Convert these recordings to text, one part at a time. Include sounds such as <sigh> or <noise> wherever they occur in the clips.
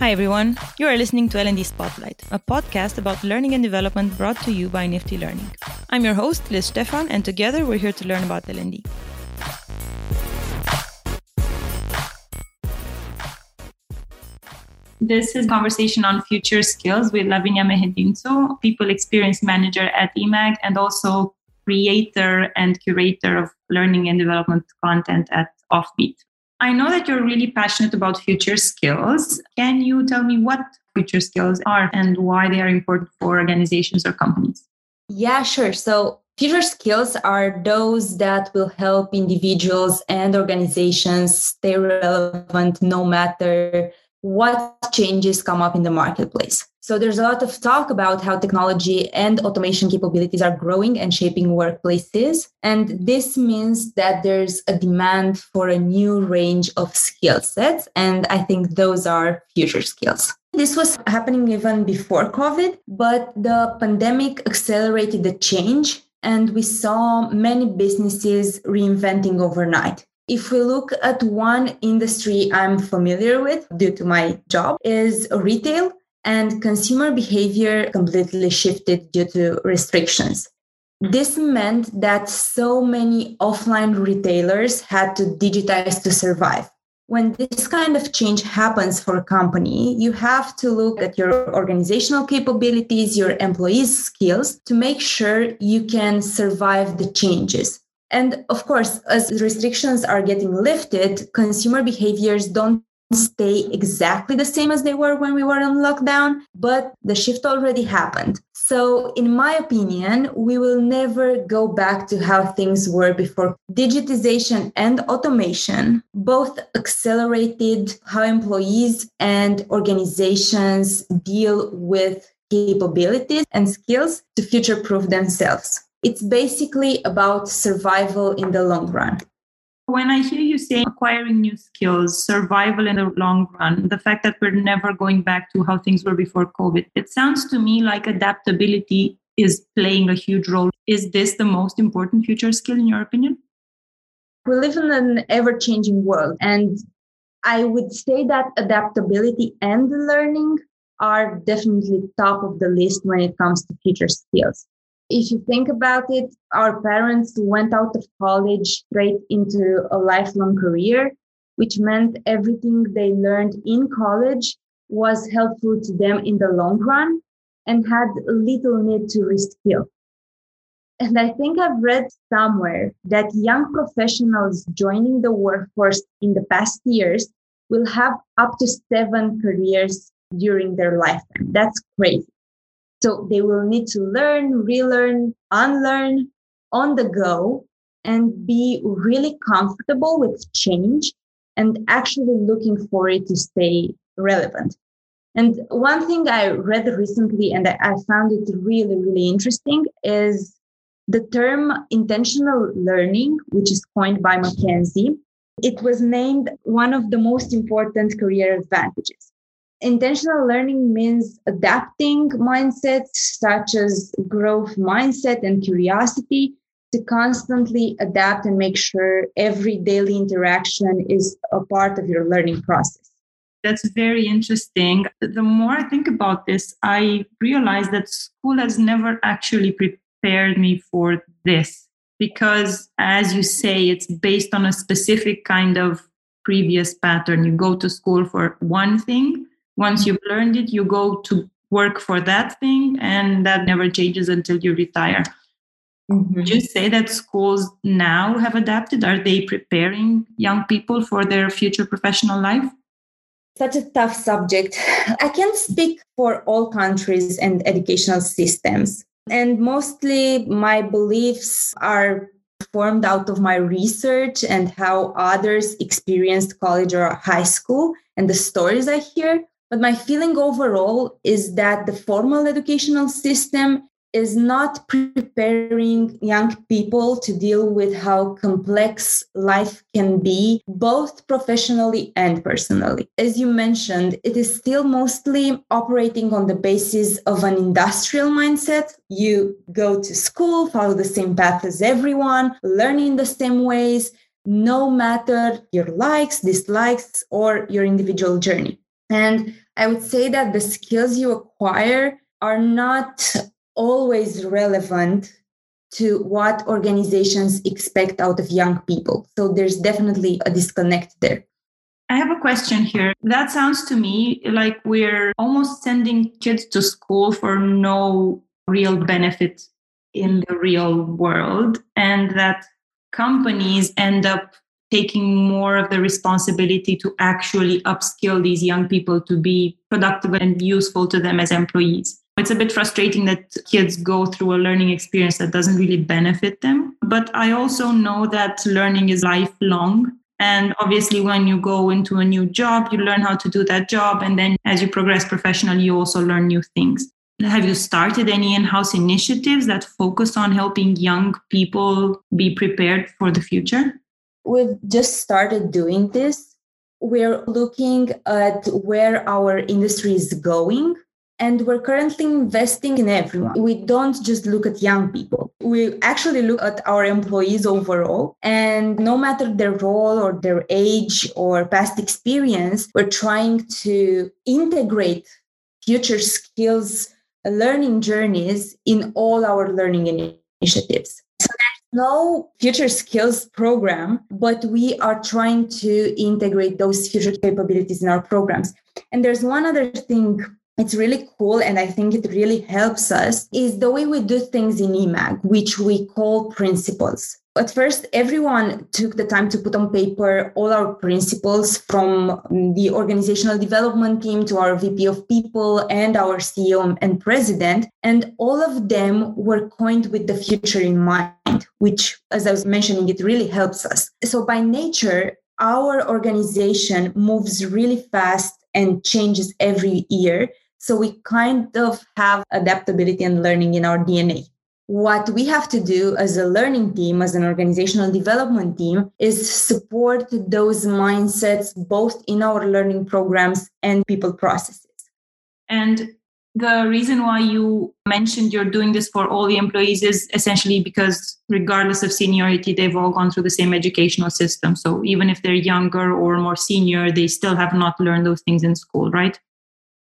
Hi everyone, you are listening to L&D Spotlight, a podcast about learning and development brought to you by Nifty Learning. I'm your host, Liz Stefan, and together we're here to learn about L&D. This is conversation on future skills with Lavinia Mehedinso, people experience manager at eMAG and also creator and curator of learning and development content at Offbeat. I know that you're really passionate about future skills. Can you tell me what future skills are and why they are important for organizations or companies? Yeah, sure. So, future skills are those that will help individuals and organizations stay relevant no matter what changes come up in the marketplace. So there's a lot of talk about how technology and automation capabilities are growing and shaping workplaces. And this means that there's a demand for a new range of skill sets. And I think those are future skills. This was happening even before COVID, but the pandemic accelerated the change and we saw many businesses reinventing overnight if we look at one industry I'm familiar with due to my job is retail and consumer behavior completely shifted due to restrictions. This meant that so many offline retailers had to digitize to survive. When this kind of change happens for a company, you have to look at your organizational capabilities, your employees' skills to make sure you can survive the changes. And of course, as restrictions are getting lifted, consumer behaviors don't stay exactly the same as they were when we were on lockdown, but the shift already happened. So, in my opinion, we will never go back to how things were before. Digitization and automation both accelerated how employees and organizations deal with capabilities and skills to future proof themselves. It's basically about survival in the long run. When I hear you say acquiring new skills, survival in the long run, the fact that we're never going back to how things were before COVID, it sounds to me like adaptability is playing a huge role. Is this the most important future skill, in your opinion? We live in an ever changing world. And I would say that adaptability and learning are definitely top of the list when it comes to future skills if you think about it, our parents went out of college straight into a lifelong career, which meant everything they learned in college was helpful to them in the long run and had little need to reskill. And I think I've read somewhere that young professionals joining the workforce in the past years will have up to seven careers during their lifetime. That's crazy. So they will need to learn, relearn, unlearn on the go and be really comfortable with change and actually looking for it to stay relevant. And one thing I read recently and I found it really, really interesting is the term intentional learning, which is coined by McKinsey. It was named one of the most important career advantages intentional learning means adapting mindsets such as growth mindset and curiosity to constantly adapt and make sure every daily interaction is a part of your learning process. That's very interesting. The more I think about this, I realize that school has never actually prepared me for this because, as you say, it's based on a specific kind of previous pattern. You go to school for one thing, once you've learned it, you go to work for that thing, and that never changes until you retire. Mm-hmm. Would you say that schools now have adapted? Are they preparing young people for their future professional life? Such a tough subject. I can't speak for all countries and educational systems. And mostly my beliefs are formed out of my research and how others experienced college or high school and the stories I hear. But my feeling overall is that the formal educational system is not preparing young people to deal with how complex life can be, both professionally and personally. As you mentioned, it is still mostly operating on the basis of an industrial mindset. You go to school, follow the same path as everyone, learn in the same ways, no matter your likes, dislikes, or your individual journey. And I would say that the skills you acquire are not always relevant to what organizations expect out of young people. So there's definitely a disconnect there. I have a question here. That sounds to me like we're almost sending kids to school for no real benefit in the real world, and that companies end up taking more of the responsibility to actually upskill these young people to be productive and useful to them as employees. It's a bit frustrating that kids go through a learning experience that doesn't really benefit them. But I also know that learning is lifelong. And obviously, when you go into a new job, you learn how to do that job. And then as you progress professionally, you also learn new things. Have you started any in house initiatives that focus on helping young people be prepared for the future? We've just started doing this. We're looking at where our industry is going and we're currently investing in everyone. We don't just look at young people. We actually look at our employees overall. And no matter their role or their age or past experience, we're trying to integrate future skills learning journeys in all our learning initiatives. So no future skills program, but we are trying to integrate those future capabilities in our programs. And there's one other thing it's really cool and i think it really helps us is the way we do things in emag which we call principles. At first everyone took the time to put on paper all our principles from the organizational development team to our vp of people and our ceo and president and all of them were coined with the future in mind which as i was mentioning it really helps us. So by nature our organization moves really fast and changes every year so we kind of have adaptability and learning in our DNA. What we have to do as a learning team, as an organizational development team, is support those mindsets both in our learning programs and people processes. And the reason why you mentioned you're doing this for all the employees is essentially because regardless of seniority they've all gone through the same educational system so even if they're younger or more senior they still have not learned those things in school right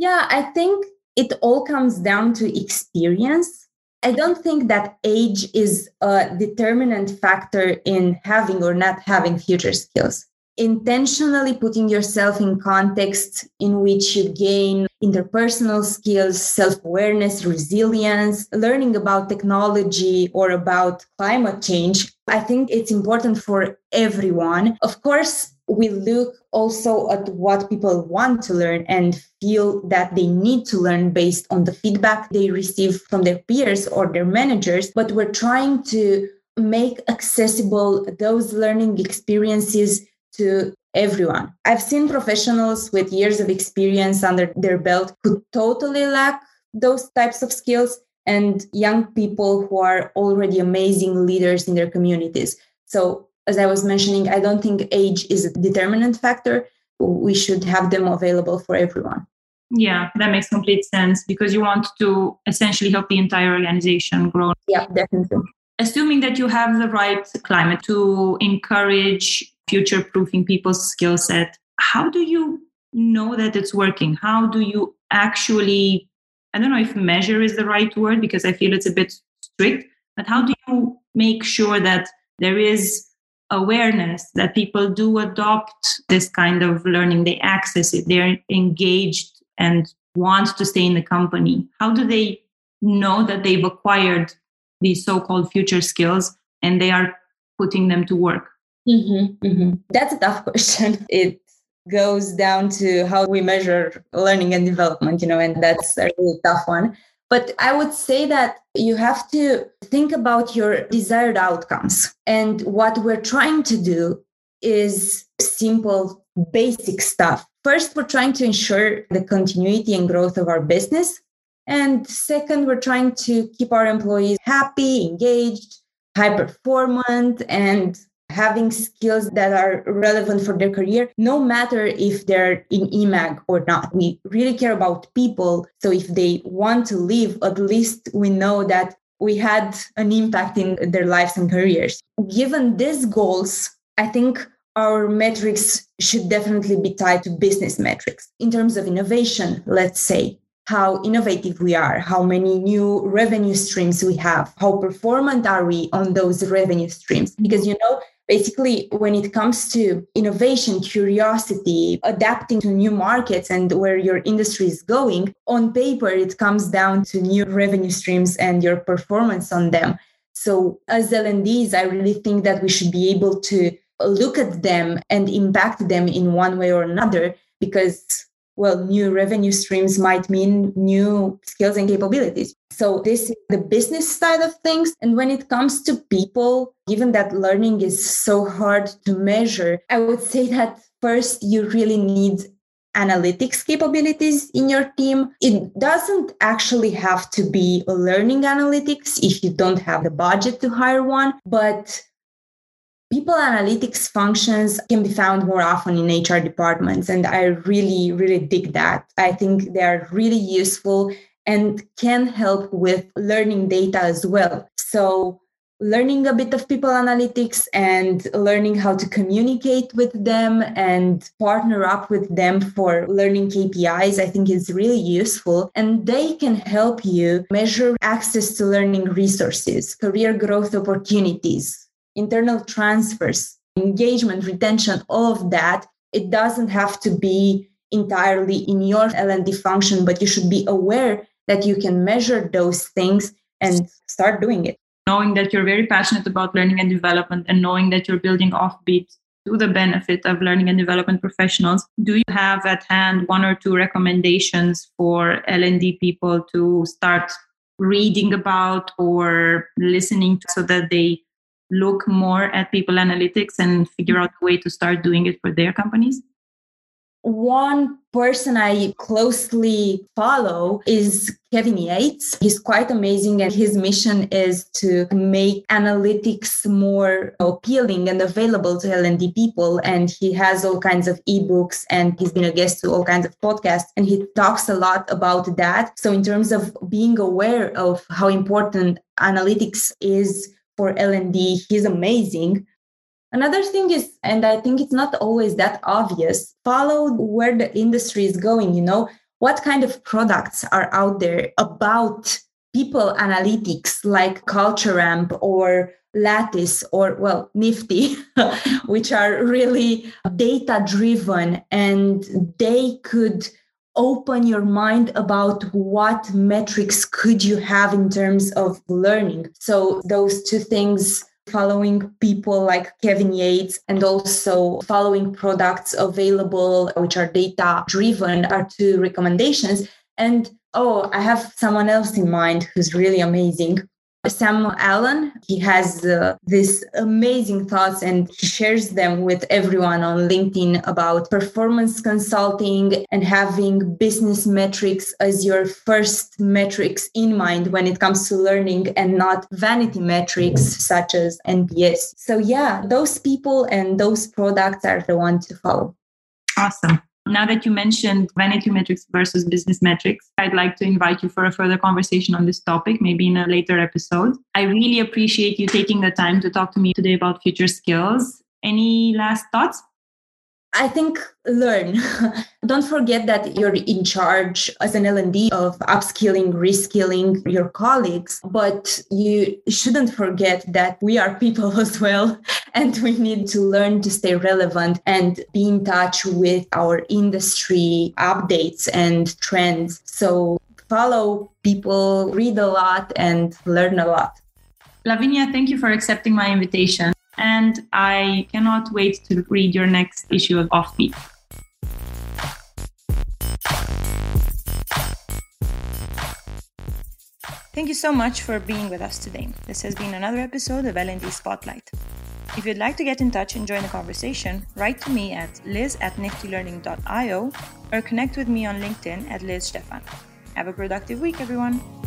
yeah, I think it all comes down to experience. I don't think that age is a determinant factor in having or not having future skills. Intentionally putting yourself in contexts in which you gain interpersonal skills, self awareness, resilience, learning about technology or about climate change, I think it's important for everyone. Of course, we look also at what people want to learn and feel that they need to learn based on the feedback they receive from their peers or their managers. But we're trying to make accessible those learning experiences to everyone. I've seen professionals with years of experience under their belt who totally lack those types of skills and young people who are already amazing leaders in their communities. So as I was mentioning, I don't think age is a determinant factor. We should have them available for everyone. Yeah, that makes complete sense because you want to essentially help the entire organization grow. Yeah, definitely. Assuming that you have the right climate to encourage future proofing people's skill set, how do you know that it's working? How do you actually, I don't know if measure is the right word because I feel it's a bit strict, but how do you make sure that there is awareness that people do adopt this kind of learning, they access it, they're engaged and want to stay in the company? How do they know that they've acquired these so called future skills and they are putting them to work? Mm-hmm, mm-hmm. That's a tough <laughs> question. It goes down to how we measure learning and development, you know, and that's a really tough one. But I would say that you have to think about your desired outcomes. And what we're trying to do is simple, basic stuff. First, we're trying to ensure the continuity and growth of our business. And second, we're trying to keep our employees happy, engaged, high performant, and having skills that are relevant for their career, no matter if they're in EMAG or not. We really care about people. So if they want to leave, at least we know that we had an impact in their lives and careers. Given these goals, I think our metrics should definitely be tied to business metrics. In terms of innovation, let's say, how innovative we are, how many new revenue streams we have, how performant are we on those revenue streams. Because, you know, basically, when it comes to innovation, curiosity, adapting to new markets and where your industry is going, on paper, it comes down to new revenue streams and your performance on them. So, as L&Ds, I really think that we should be able to look at them and impact them in one way or another because well, new revenue streams might mean new skills and capabilities. So, this is the business side of things. And when it comes to people, given that learning is so hard to measure, I would say that first you really need analytics capabilities in your team. It doesn't actually have to be learning analytics if you don't have the budget to hire one, but people analytics functions can be found more often in HR departments. And I really, really dig that. I think they are really useful and can help with learning data as well. So, learning a bit of people analytics and learning how to communicate with them and partner up with them for learning KPIs, I think is really useful. And they can help you measure access to learning resources, career growth opportunities, internal transfers, engagement, retention, all of that, it doesn't have to be entirely in your L&D function, but you should be aware that you can measure those things and start doing it. Knowing that you're very passionate about learning and development and knowing that you're building offbeat to the benefit of learning and development professionals, do you have at hand one or two recommendations for L&D people to start reading about or listening to so that they look more at people analytics and figure out a way to start doing it for their companies? One person I closely follow is Kevin Yates. He's quite amazing, and his mission is to make analytics more appealing and available to L&D people. And he has all kinds of ebooks, and he's been a guest to all kinds of podcasts, and he talks a lot about that. So, in terms of being aware of how important analytics is for L&D. He's amazing. Another thing is, and I think it's not always that obvious, follow where the industry is going, you know, what kind of products are out there about people analytics like Culture Amp or Lattice or, well, Nifty, <laughs> which are really data driven and they could open your mind about what metrics could you have in terms of learning. So those two things following people like Kevin Yates and also following products available which are data driven are two recommendations. And oh i have someone else in mind who's really amazing Sam Allen, he has uh, these amazing thoughts and shares them with everyone on LinkedIn about performance consulting and having business metrics as your first metrics in mind when it comes to learning and not vanity metrics such as NPS. So, yeah, those people and those products are the ones to follow. Awesome. Now that you mentioned vanity metrics versus business metrics, I'd like to invite you for a further conversation on this topic, maybe in a later episode. I really appreciate you taking the time to talk to me today about future skills. Any last thoughts? I think learn. <laughs> Don't forget that you're in charge as an L&D of upskilling, reskilling your colleagues, but you shouldn't forget that we are people <laughs> as well and we need to learn to stay relevant and be in touch with our industry updates and trends. So follow people, read a lot and learn a lot. Lavinia, thank you for accepting my invitation and I cannot wait to read your next issue of Offbeat. Thank you so much for being with us today. This has been another episode of L&D Spotlight. If you'd like to get in touch and join the conversation, write to me at liz at niftylearning.io or connect with me on LinkedIn at Liz Stefan. Have a productive week, everyone.